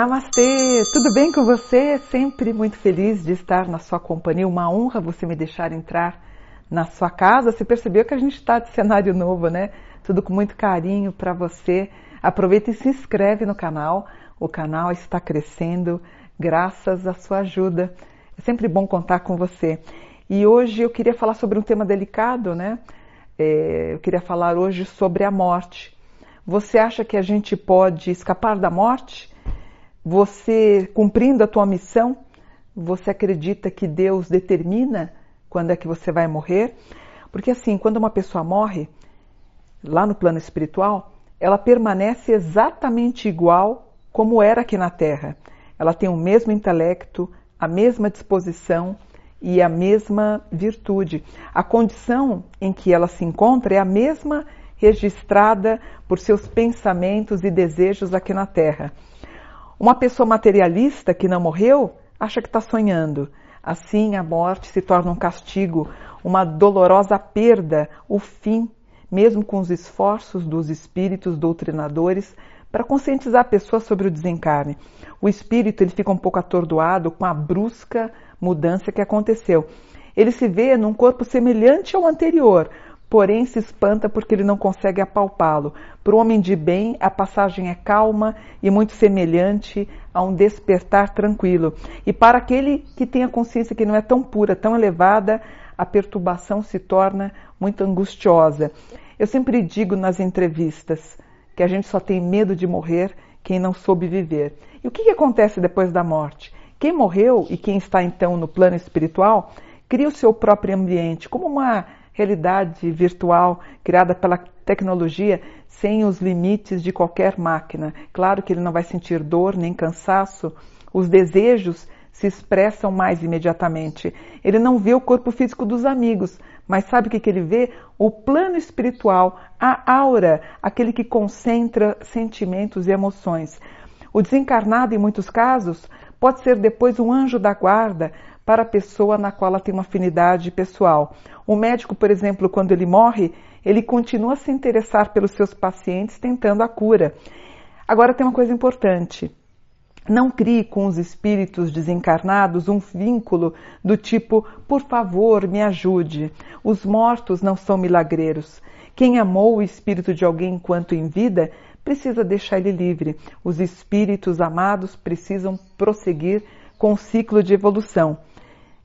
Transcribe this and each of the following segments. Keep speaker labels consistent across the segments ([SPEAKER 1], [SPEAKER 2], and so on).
[SPEAKER 1] Namastê, tudo bem com você? Sempre muito feliz de estar na sua companhia. Uma honra você me deixar entrar na sua casa. Você percebeu que a gente está de cenário novo, né? Tudo com muito carinho para você. Aproveita e se inscreve no canal. O canal está crescendo graças à sua ajuda. É sempre bom contar com você. E hoje eu queria falar sobre um tema delicado, né? É, eu queria falar hoje sobre a morte. Você acha que a gente pode escapar da morte? Você cumprindo a tua missão, você acredita que Deus determina quando é que você vai morrer? Porque assim, quando uma pessoa morre, lá no plano espiritual, ela permanece exatamente igual como era aqui na Terra. Ela tem o mesmo intelecto, a mesma disposição e a mesma virtude. A condição em que ela se encontra é a mesma registrada por seus pensamentos e desejos aqui na Terra. Uma pessoa materialista que não morreu acha que está sonhando. Assim, a morte se torna um castigo, uma dolorosa perda, o fim, mesmo com os esforços dos espíritos doutrinadores para conscientizar a pessoa sobre o desencarne. O espírito ele fica um pouco atordoado com a brusca mudança que aconteceu. Ele se vê num corpo semelhante ao anterior, porém se espanta porque ele não consegue apalpá-lo. Para o homem de bem, a passagem é calma e muito semelhante a um despertar tranquilo. E para aquele que tem a consciência que não é tão pura, tão elevada, a perturbação se torna muito angustiosa. Eu sempre digo nas entrevistas que a gente só tem medo de morrer quem não soube viver. E o que, que acontece depois da morte? Quem morreu e quem está então no plano espiritual cria o seu próprio ambiente como uma realidade virtual criada pela tecnologia sem os limites de qualquer máquina. Claro que ele não vai sentir dor nem cansaço, os desejos se expressam mais imediatamente. Ele não vê o corpo físico dos amigos, mas sabe o que, ele vê? O plano espiritual, a aura, aquele que concentra sentimentos e emoções. O desencarnado, em muitos casos, pode ser depois um anjo da guarda, para a pessoa na qual ela tem uma afinidade pessoal. O médico, por exemplo, quando ele morre, ele continua a se interessar pelos seus pacientes tentando a cura. Agora tem uma coisa importante. Não crie com os espíritos desencarnados um vínculo do tipo, por favor, me ajude. Os mortos não são milagreiros. Quem amou o espírito de alguém enquanto em vida precisa deixar ele livre. Os espíritos amados precisam prosseguir com o ciclo de evolução.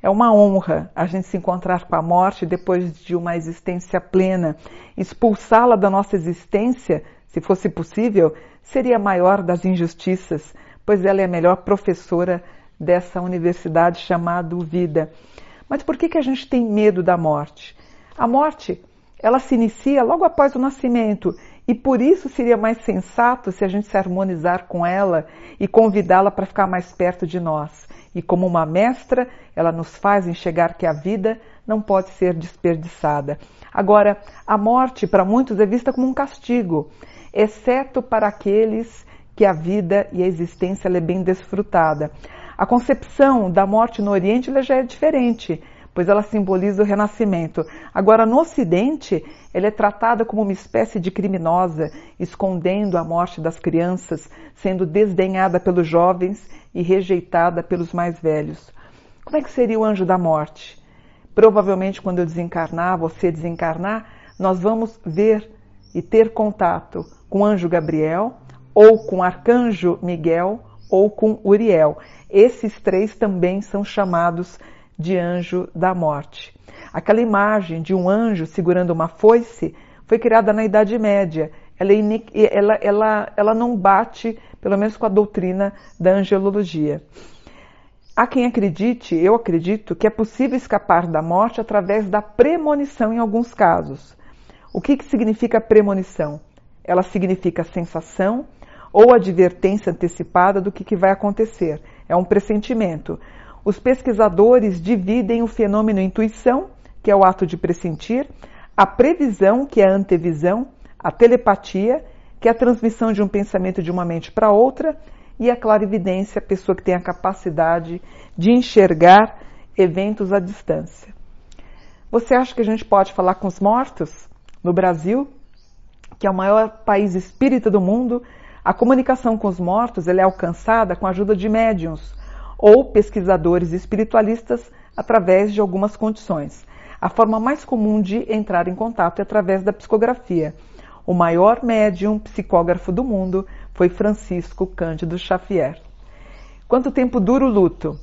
[SPEAKER 1] É uma honra a gente se encontrar com a morte depois de uma existência plena. Expulsá-la da nossa existência, se fosse possível, seria a maior das injustiças, pois ela é a melhor professora dessa universidade chamada vida. Mas por que, que a gente tem medo da morte? A morte, ela se inicia logo após o nascimento e por isso seria mais sensato se a gente se harmonizar com ela e convidá-la para ficar mais perto de nós. E como uma mestra, ela nos faz enxergar que a vida não pode ser desperdiçada. Agora, a morte para muitos é vista como um castigo, exceto para aqueles que a vida e a existência é bem desfrutada. A concepção da morte no Oriente já é diferente pois ela simboliza o renascimento. Agora, no Ocidente, ela é tratada como uma espécie de criminosa, escondendo a morte das crianças, sendo desdenhada pelos jovens e rejeitada pelos mais velhos. Como é que seria o anjo da morte? Provavelmente, quando eu desencarnar, você desencarnar, nós vamos ver e ter contato com o anjo Gabriel, ou com o arcanjo Miguel, ou com Uriel. Esses três também são chamados de anjo da morte. Aquela imagem de um anjo segurando uma foice foi criada na Idade Média. Ela, é ela, ela, ela não bate, pelo menos com a doutrina da angelologia. Há quem acredite, eu acredito, que é possível escapar da morte através da premonição em alguns casos. O que, que significa premonição? Ela significa sensação ou advertência antecipada do que, que vai acontecer. É um pressentimento. Os pesquisadores dividem o fenômeno intuição, que é o ato de pressentir, a previsão, que é a antevisão, a telepatia, que é a transmissão de um pensamento de uma mente para outra, e a clarividência, a pessoa que tem a capacidade de enxergar eventos à distância. Você acha que a gente pode falar com os mortos? No Brasil, que é o maior país espírita do mundo, A comunicação com os mortos é alcançada com a ajuda de médiums ou pesquisadores espiritualistas através de algumas condições. A forma mais comum de entrar em contato é através da psicografia. O maior médium psicógrafo do mundo foi Francisco Cândido Xavier. Quanto tempo dura o luto?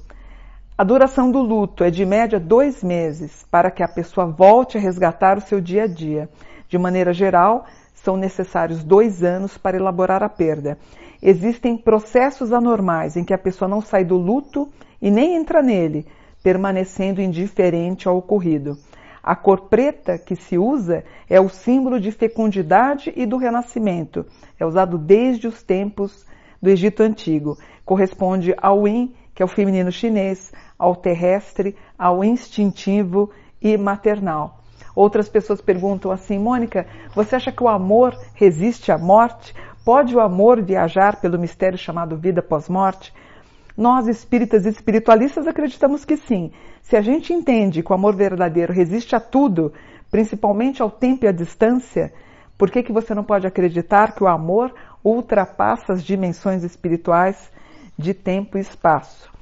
[SPEAKER 1] A duração do luto é de média dois meses para que a pessoa volte a resgatar o seu dia a dia. De maneira geral, são necessários dois anos para elaborar a perda. Existem processos anormais em que a pessoa não sai do luto e nem entra nele, permanecendo indiferente ao ocorrido. A cor preta que se usa é o símbolo de fecundidade e do renascimento. É usado desde os tempos do Egito Antigo. Corresponde ao Yin, que é o feminino chinês, ao terrestre, ao instintivo e maternal. Outras pessoas perguntam assim, Mônica, você acha que o amor resiste à morte? Pode o amor viajar pelo mistério chamado vida pós-morte? Nós, espíritas e espiritualistas, acreditamos que sim. Se a gente entende que o amor verdadeiro resiste a tudo, principalmente ao tempo e à distância, por que, que você não pode acreditar que o amor ultrapassa as dimensões espirituais de tempo e espaço?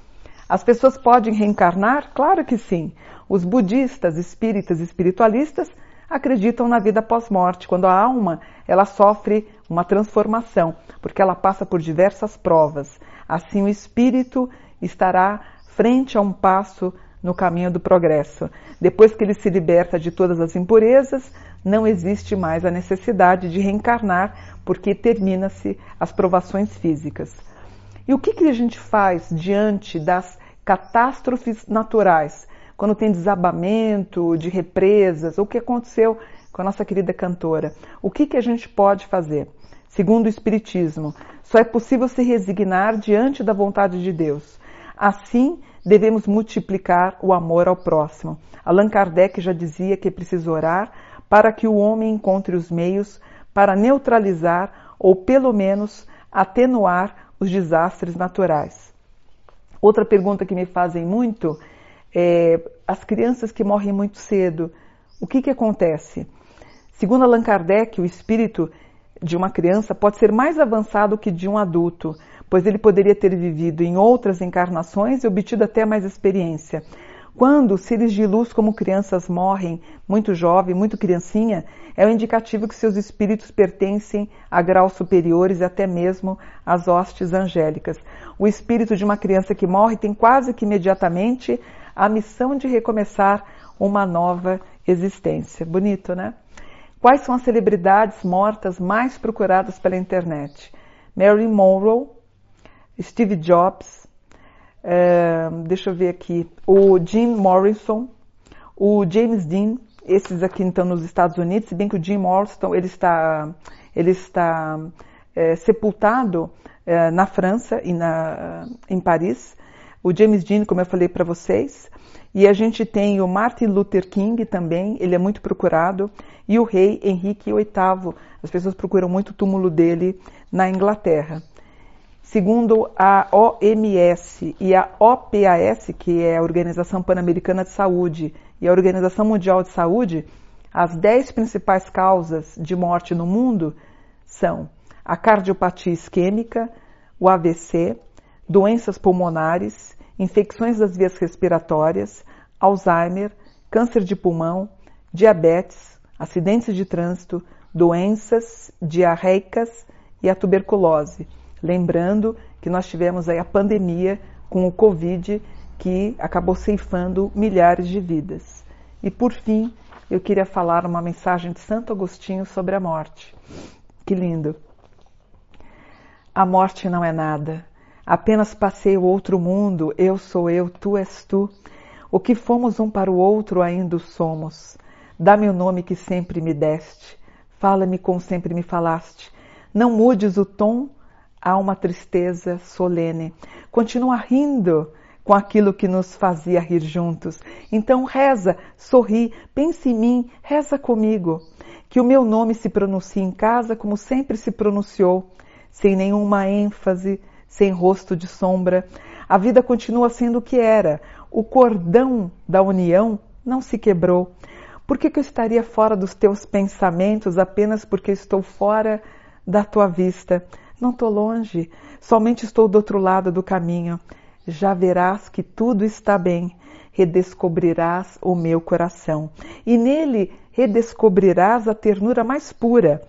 [SPEAKER 1] As pessoas podem reencarnar? Claro que sim. Os budistas, espíritas e espiritualistas acreditam na vida pós-morte, quando a alma ela sofre uma transformação, porque ela passa por diversas provas. Assim o espírito estará frente a um passo no caminho do progresso. Depois que ele se liberta de todas as impurezas, não existe mais a necessidade de reencarnar, porque termina-se as provações físicas. E o que, que a gente faz diante das catástrofes naturais? Quando tem desabamento de represas, o que aconteceu com a nossa querida cantora. O que, que a gente pode fazer? Segundo o Espiritismo, só é possível se resignar diante da vontade de Deus. Assim, devemos multiplicar o amor ao próximo. Allan Kardec já dizia que é preciso orar para que o homem encontre os meios para neutralizar ou, pelo menos, atenuar os desastres naturais. Outra pergunta que me fazem muito é, as crianças que morrem muito cedo, o que, que acontece? Segundo Allan Kardec, o espírito de uma criança pode ser mais avançado que de um adulto, pois ele poderia ter vivido em outras encarnações e obtido até mais experiência. Quando seres de luz como crianças morrem muito jovem, muito criancinha, é um indicativo que seus espíritos pertencem a graus superiores e até mesmo às hostes angélicas. O espírito de uma criança que morre tem quase que imediatamente a missão de recomeçar uma nova existência. Bonito, né? Quais são as celebridades mortas mais procuradas pela internet? Marilyn Monroe, Steve Jobs, uh, deixa eu ver aqui, o Jim Morrison, o James Dean, esses aqui estão nos Estados Unidos, se bem que o Jim Morrison ele está, ele está é, sepultado é, na França e na, em Paris. O James Dean, como eu falei para vocês, e a gente tem o Martin Luther King também, ele é muito procurado, e o rei Henrique VIII. As pessoas procuram muito o túmulo dele na Inglaterra. Segundo a OMS e a OPAS, que é a Organização Pan-Americana de Saúde, e a Organização Mundial de Saúde, as dez principais causas de morte no mundo são a cardiopatia isquêmica, o AVC, doenças pulmonares, infecções das vias respiratórias, Alzheimer, câncer de pulmão, diabetes, acidentes de trânsito, doenças diarreicas e a tuberculose. Lembrando que nós tivemos aí a pandemia com o Covid que acabou ceifando milhares de vidas. E por fim, eu queria falar uma mensagem de Santo Agostinho sobre a morte. Que lindo! A morte não é nada, Apenas passei o outro mundo, eu sou eu, tu és tu. O que fomos um para o outro ainda somos. Dá-me o nome que sempre me deste. Fala-me como sempre me falaste. Não mudes o tom, há uma tristeza solene. Continua rindo com aquilo que nos fazia rir juntos. Então reza, sorri, pense em mim, reza comigo. Que o meu nome se pronuncie em casa como sempre se pronunciou, sem nenhuma ênfase, sem rosto de sombra. A vida continua sendo o que era. O cordão da união não se quebrou. Por que, que eu estaria fora dos teus pensamentos apenas porque estou fora da tua vista? Não estou longe, somente estou do outro lado do caminho. Já verás que tudo está bem, redescobrirás o meu coração, e nele redescobrirás a ternura mais pura.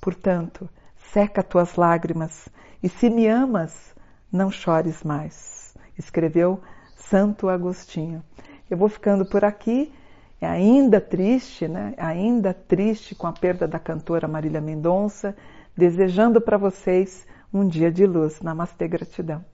[SPEAKER 1] Portanto, seca tuas lágrimas, e se me amas, não chores mais. Escreveu Santo Agostinho. Eu vou ficando por aqui, é ainda triste, né? Ainda triste com a perda da cantora Marília Mendonça, desejando para vocês um dia de luz. Namastê, gratidão.